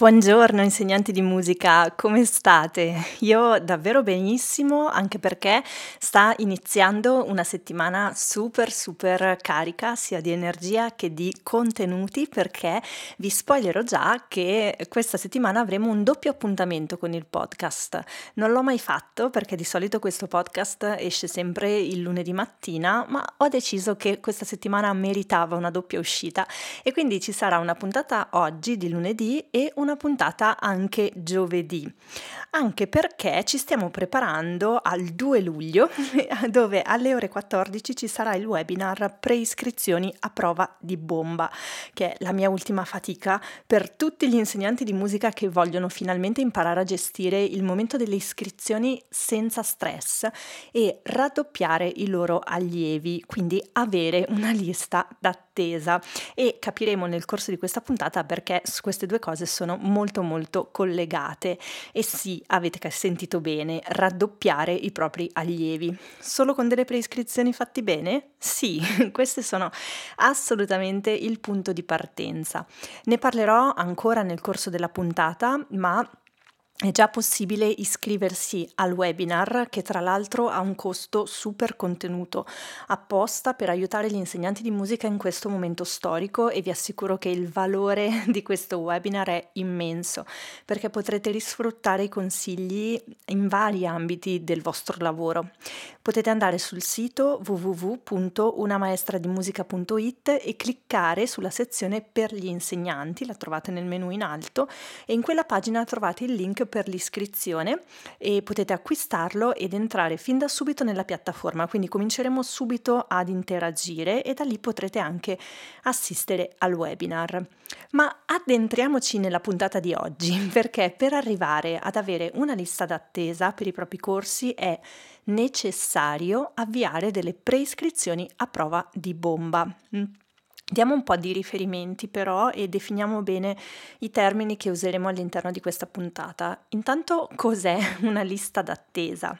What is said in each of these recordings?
Buongiorno insegnanti di musica, come state? Io davvero benissimo, anche perché sta iniziando una settimana super super carica sia di energia che di contenuti, perché vi spoilerò già che questa settimana avremo un doppio appuntamento con il podcast. Non l'ho mai fatto perché di solito questo podcast esce sempre il lunedì mattina, ma ho deciso che questa settimana meritava una doppia uscita e quindi ci sarà una puntata oggi di lunedì e una puntata anche giovedì, anche perché ci stiamo preparando al 2 luglio dove alle ore 14 ci sarà il webinar preiscrizioni a prova di bomba, che è la mia ultima fatica per tutti gli insegnanti di musica che vogliono finalmente imparare a gestire il momento delle iscrizioni senza stress e raddoppiare i loro allievi, quindi avere una lista d'attesa. E capiremo nel corso di questa puntata perché queste due cose sono molto molto collegate e sì, avete sentito bene, raddoppiare i propri allievi. Solo con delle preiscrizioni fatti bene? Sì, queste sono assolutamente il punto di partenza. Ne parlerò ancora nel corso della puntata, ma è già possibile iscriversi al webinar che tra l'altro ha un costo super contenuto apposta per aiutare gli insegnanti di musica in questo momento storico e vi assicuro che il valore di questo webinar è immenso perché potrete risfruttare i consigli in vari ambiti del vostro lavoro. Potete andare sul sito www.unamaestradimusica.it e cliccare sulla sezione per gli insegnanti, la trovate nel menu in alto e in quella pagina trovate il link per l'iscrizione e potete acquistarlo ed entrare fin da subito nella piattaforma, quindi cominceremo subito ad interagire e da lì potrete anche assistere al webinar. Ma addentriamoci nella puntata di oggi, perché per arrivare ad avere una lista d'attesa per i propri corsi è necessario avviare delle preiscrizioni a prova di bomba. Diamo un po' di riferimenti però e definiamo bene i termini che useremo all'interno di questa puntata. Intanto cos'è una lista d'attesa?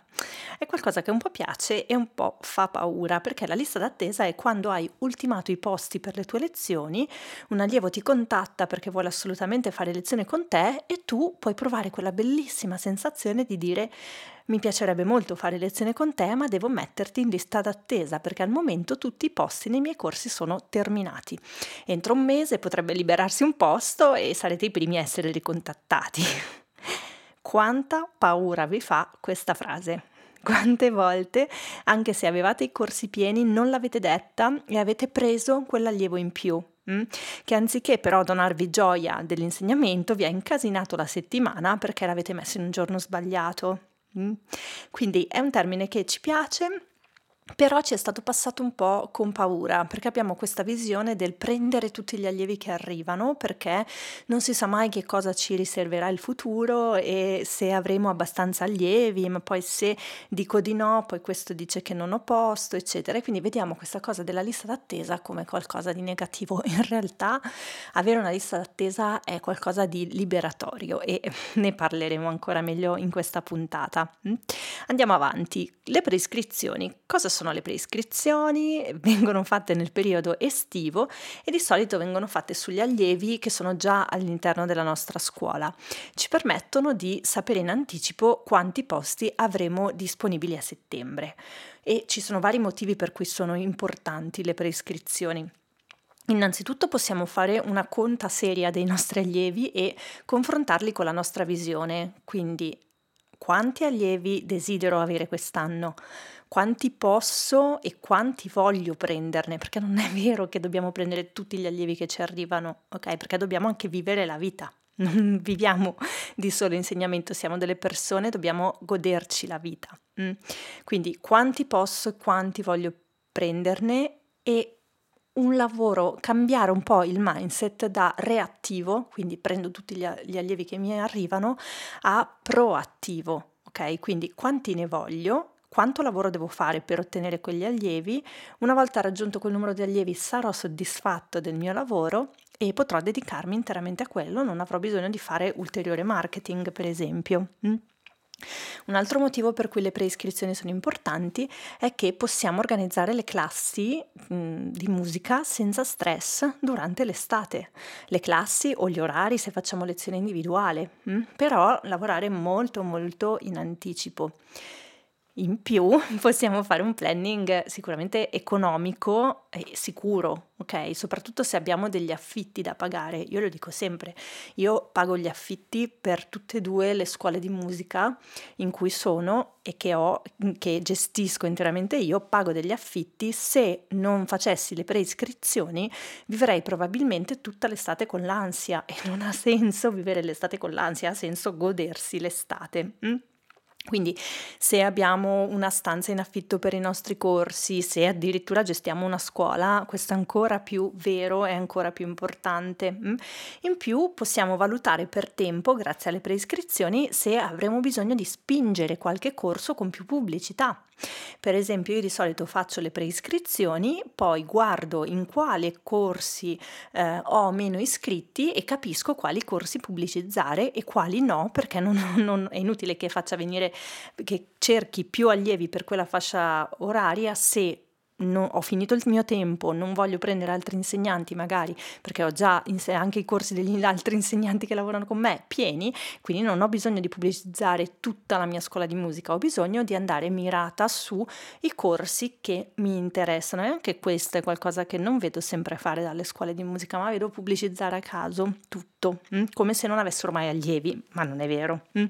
È qualcosa che un po' piace e un po' fa paura perché la lista d'attesa è quando hai ultimato i posti per le tue lezioni, un allievo ti contatta perché vuole assolutamente fare lezione con te e tu puoi provare quella bellissima sensazione di dire mi piacerebbe molto fare lezione con te, ma devo metterti in lista d'attesa perché al momento tutti i posti nei miei corsi sono terminati. Entro un mese potrebbe liberarsi un posto e sarete i primi a essere ricontattati. Quanta paura vi fa questa frase? Quante volte, anche se avevate i corsi pieni, non l'avete detta e avete preso quell'allievo in più, mm? che anziché però donarvi gioia dell'insegnamento vi ha incasinato la settimana perché l'avete messo in un giorno sbagliato. Mm? Quindi è un termine che ci piace, però ci è stato passato un po' con paura perché abbiamo questa visione del prendere tutti gli allievi che arrivano perché non si sa mai che cosa ci riserverà il futuro e se avremo abbastanza allievi, ma poi se dico di no, poi questo dice che non ho posto, eccetera. E quindi vediamo questa cosa della lista d'attesa come qualcosa di negativo. In realtà avere una lista d'attesa è qualcosa di liberatorio e ne parleremo ancora meglio in questa puntata. Andiamo avanti. Le prescrizioni. Cosa sono? Sono le preiscrizioni, vengono fatte nel periodo estivo e di solito vengono fatte sugli allievi che sono già all'interno della nostra scuola. Ci permettono di sapere in anticipo quanti posti avremo disponibili a settembre e ci sono vari motivi per cui sono importanti le preiscrizioni. Innanzitutto possiamo fare una conta seria dei nostri allievi e confrontarli con la nostra visione, quindi quanti allievi desidero avere quest'anno, quanti posso e quanti voglio prenderne, perché non è vero che dobbiamo prendere tutti gli allievi che ci arrivano, ok? Perché dobbiamo anche vivere la vita. Non viviamo di solo insegnamento, siamo delle persone, dobbiamo goderci la vita. Mm? Quindi quanti posso e quanti voglio prenderne e un lavoro, cambiare un po' il mindset da reattivo, quindi prendo tutti gli, allievi che mi arrivano, a proattivo, ok? Quindi quanti ne voglio quanto lavoro devo fare per ottenere quegli allievi, una volta raggiunto quel numero di allievi sarò soddisfatto del mio lavoro e potrò dedicarmi interamente a quello, non avrò bisogno di fare ulteriore marketing, per esempio. Mm? Un altro motivo per cui le preiscrizioni sono importanti è che possiamo organizzare le classi mh, di musica senza stress durante l'estate. Le classi o gli orari se facciamo lezione individuale, mh? però lavorare molto molto in anticipo. In più possiamo fare un planning sicuramente economico e sicuro, ok? Soprattutto se abbiamo degli affitti da pagare. Io lo dico sempre, io pago gli affitti per tutte e due le scuole di musica in cui sono e che ho, che gestisco interamente io, pago degli affitti. Se non facessi le preiscrizioni, vivrei probabilmente tutta l'estate con l'ansia e non ha senso vivere l'estate con l'ansia, ha senso godersi l'estate. Mm? Quindi se abbiamo una stanza in affitto per i nostri corsi, se addirittura gestiamo una scuola, questo è ancora più vero e ancora più importante. Mm? In più possiamo valutare per tempo, grazie alle preiscrizioni, se avremo bisogno di spingere qualche corso con più pubblicità. Per esempio, io di solito faccio le preiscrizioni, poi guardo in quali corsi eh, ho meno iscritti e capisco quali corsi pubblicizzare e quali no, perché non, non, è inutile che faccia venire, che cerchi più allievi per quella fascia oraria se non, ho finito il mio tempo, non voglio prendere altri insegnanti magari perché ho già anche i corsi degli altri insegnanti che lavorano con me pieni, quindi non ho bisogno di pubblicizzare tutta la mia scuola di musica, ho bisogno di andare mirata sui corsi che mi interessano e anche questo è qualcosa che non vedo sempre fare dalle scuole di musica, ma vedo pubblicizzare a caso tutto, hm? come se non avessero mai allievi, ma non è vero. Hm?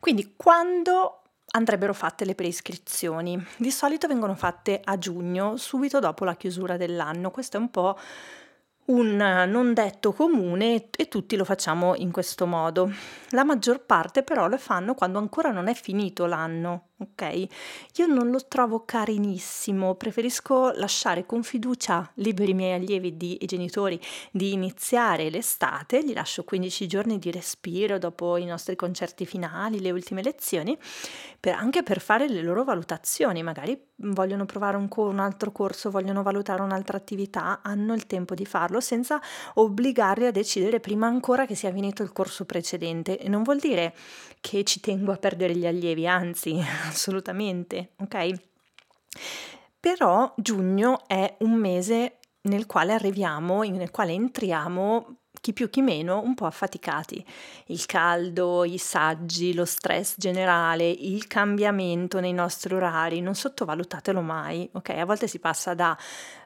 Quindi quando andrebbero fatte le preiscrizioni. Di solito vengono fatte a giugno, subito dopo la chiusura dell'anno. Questo è un po' un non detto comune e tutti lo facciamo in questo modo. La maggior parte però lo fanno quando ancora non è finito l'anno, ok? Io non lo trovo carinissimo, preferisco lasciare con fiducia liberi i miei allievi di, e genitori di iniziare l'estate, gli lascio 15 giorni di respiro dopo i nostri concerti finali, le ultime lezioni, per, anche per fare le loro valutazioni, magari vogliono provare un, un altro corso, vogliono valutare un'altra attività, hanno il tempo di farlo senza obbligarli a decidere prima ancora che sia finito il corso precedente. E non vuol dire che ci tengo a perdere gli allievi, anzi, assolutamente, ok? Però giugno è un mese nel quale arriviamo, nel quale entriamo chi più chi meno un po' affaticati. Il caldo, i saggi, lo stress generale, il cambiamento nei nostri orari, non sottovalutatelo mai, ok? A volte si passa da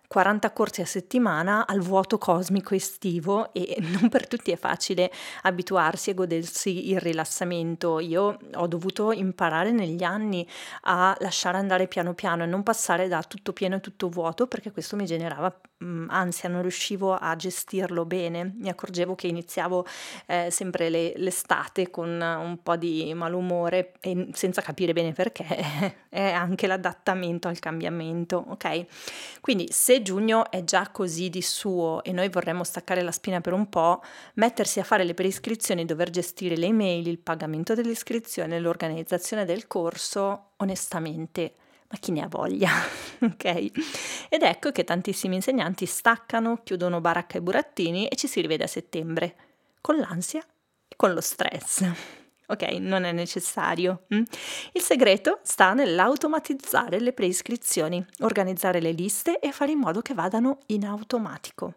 40 corsi a settimana al vuoto cosmico estivo e non per tutti è facile abituarsi e godersi il rilassamento. Io ho dovuto imparare negli anni a lasciare andare piano piano e non passare da tutto pieno e tutto vuoto perché questo mi generava mh, mm, ansia, non riuscivo a gestirlo bene. Mi accorgevo che iniziavo eh, sempre le, l'estate con un po' di malumore e senza capire bene perché è anche l'adattamento al cambiamento, ok? Quindi se giugno è già così di suo e noi vorremmo staccare la spina per un po', mettersi a fare le preiscrizioni, dover gestire le email, il pagamento dell'iscrizione, l'organizzazione del corso, onestamente, ma chi ne ha voglia, ok? Ed ecco che tantissimi insegnanti staccano, chiudono baracca e burattini e ci si rivede a settembre, con l'ansia e con lo stress. Ok, non è necessario. Mm? Il segreto sta nell'automatizzare le preiscrizioni, organizzare le liste e fare in modo che vadano in automatico.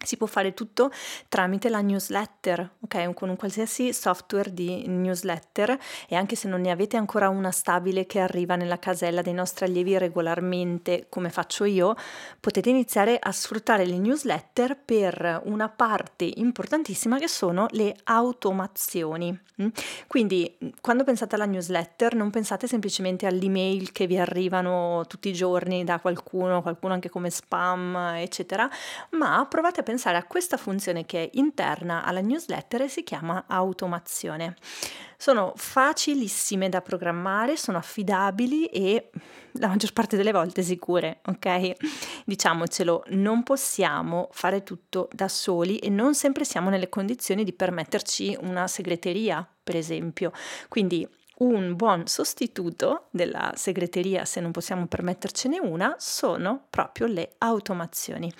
Mm? Si può fare tutto tramite la newsletter, ok? Con un qualsiasi software di newsletter e anche se non ne avete ancora una stabile che arriva nella casella dei nostri allievi regolarmente, come faccio io, potete iniziare a sfruttare le newsletter per una parte importantissima che sono le automazioni. Mm? Quindi quando pensate alla newsletter non pensate semplicemente all'email che vi arrivano tutti i giorni da qualcuno, qualcuno anche come spam, eccetera, ma provate a pensare a questa funzione che è interna alla newsletter e si chiama automazione. Sono facilissime da programmare, sono affidabili e la maggior parte delle volte sicure, ok? Diciamocelo, non possiamo fare tutto da soli e non sempre siamo nelle condizioni di permetterci una segreteria, per esempio. Quindi un buon sostituto della segreteria, se non possiamo permettercene una, sono proprio le automazioni.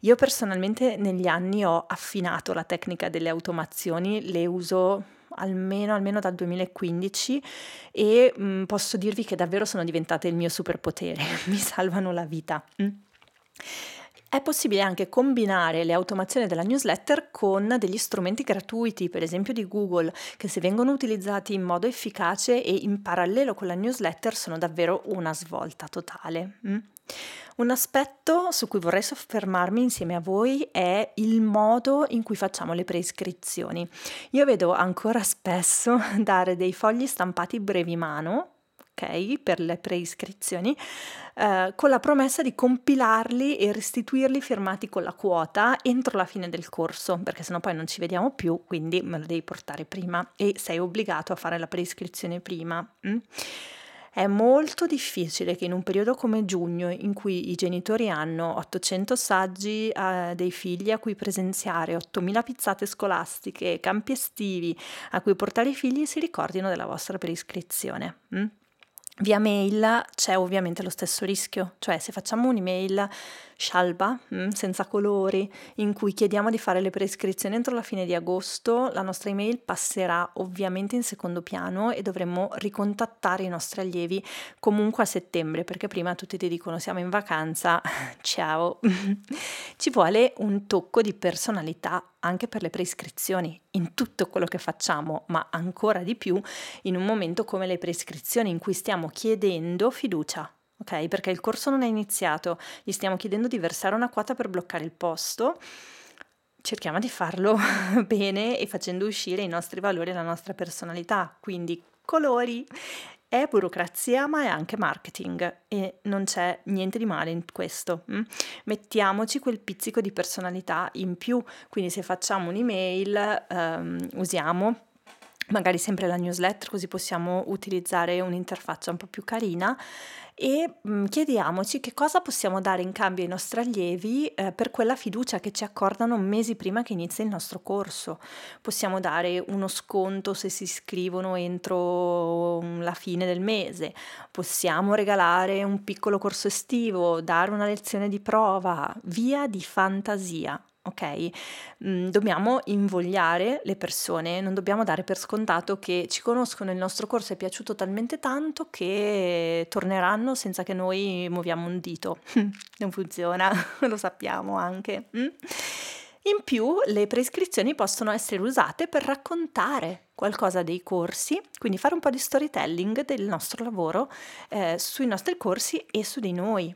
Io personalmente negli anni ho affinato la tecnica delle automazioni, le uso almeno, almeno dal 2015 e mh, mm, posso dirvi che davvero sono diventate il mio superpotere, mi salvano la vita. Mm. È possibile anche combinare le automazioni della newsletter con degli strumenti gratuiti, per esempio di Google, che se vengono utilizzati in modo efficace e in parallelo con la newsletter sono davvero una svolta totale. Mm? Un aspetto su cui vorrei soffermarmi insieme a voi è il modo in cui facciamo le preiscrizioni. Io vedo ancora spesso dare dei fogli stampati brevi mano ok per le preiscrizioni, eh, con la promessa di compilarli e restituirli firmati con la quota entro la fine del corso, perché sennò poi non ci vediamo più, quindi me lo devi portare prima e sei obbligato a fare la preiscrizione prima. Mm? È molto difficile che in un periodo come giugno, in cui i genitori hanno 800 saggi eh, dei figli a cui presenziare, 8000 pizzate scolastiche, campi estivi a cui portare i figli, si ricordino della vostra preiscrizione. Mm? Via mail c'è ovviamente lo stesso rischio, cioè se facciamo un'email scialba, mm, senza colori, in cui chiediamo di fare le prescrizioni entro la fine di agosto, la nostra email passerà ovviamente in secondo piano e dovremo ricontattare i nostri allievi comunque a settembre, perché prima tutti ti dicono siamo in vacanza, ciao. Ci vuole un tocco di personalità anche per le prescrizioni in tutto quello che facciamo, ma ancora di più in un momento come le prescrizioni in cui stiamo chiedendo fiducia ok? Perché il corso non è iniziato, gli stiamo chiedendo di versare una quota per bloccare il posto. Cerchiamo di farlo bene e facendo uscire i nostri valori e la nostra personalità, quindi colori. È burocrazia, ma è anche marketing e non c'è niente di male in questo. Mm? Mettiamoci quel pizzico di personalità in più, quindi se facciamo un'email um, usiamo magari sempre la newsletter così possiamo utilizzare un'interfaccia un po' più carina e mh, mm, chiediamoci che cosa possiamo dare in cambio ai nostri allievi eh, per quella fiducia che ci accordano mesi prima che inizi il nostro corso. Possiamo dare uno sconto se si iscrivono entro mm, la fine del mese, possiamo regalare un piccolo corso estivo, dare una lezione di prova, via di fantasia ok? Mm, dobbiamo invogliare le persone, non dobbiamo dare per scontato che ci conoscono, il nostro corso è piaciuto talmente tanto che torneranno senza che noi muoviamo un dito. non funziona, lo sappiamo anche. Mm? In più le prescrizioni possono essere usate per raccontare qualcosa dei corsi, quindi fare un po' di storytelling del nostro lavoro eh, sui nostri corsi e su di noi.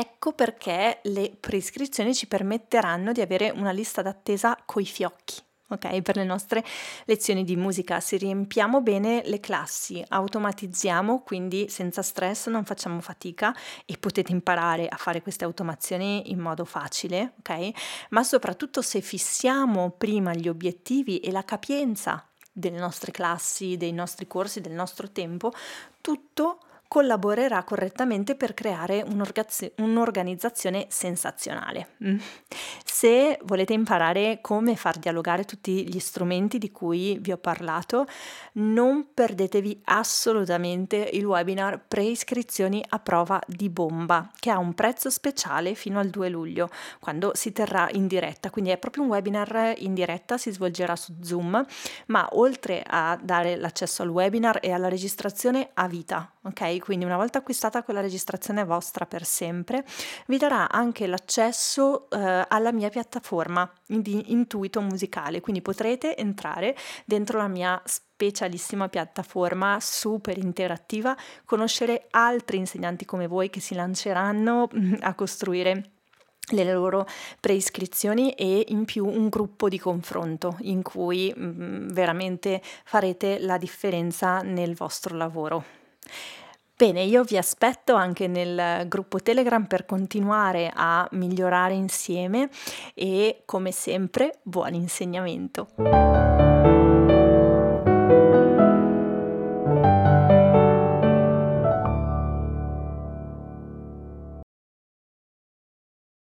Ecco perché le prescrizioni ci permetteranno di avere una lista d'attesa coi fiocchi. Ok, per le nostre lezioni di musica, se riempiamo bene le classi, automatizziamo, quindi senza stress non facciamo fatica e potete imparare a fare queste automazioni in modo facile, ok? Ma soprattutto se fissiamo prima gli obiettivi e la capienza delle nostre classi, dei nostri corsi, del nostro tempo, tutto collaborerà correttamente per creare un'organizzazione sensazionale. Se volete imparare come far dialogare tutti gli strumenti di cui vi ho parlato, non perdetevi assolutamente il webinar Preiscrizioni a prova di bomba, che ha un prezzo speciale fino al 2 luglio, quando si terrà in diretta. Quindi è proprio un webinar in diretta, si svolgerà su Zoom, ma oltre a dare l'accesso al webinar e alla registrazione a vita, ok? Quindi una volta acquistata quella registrazione vostra per sempre, vi darà anche l'accesso eh, alla mia piattaforma di intuito musicale, quindi potrete entrare dentro la mia specialissima piattaforma super interattiva, conoscere altri insegnanti come voi che si lanceranno mm, a costruire le loro preiscrizioni e in più un gruppo di confronto in cui mh, mm, veramente farete la differenza nel vostro lavoro. Bene, io vi aspetto anche nel gruppo Telegram per continuare a migliorare insieme e come sempre buon insegnamento.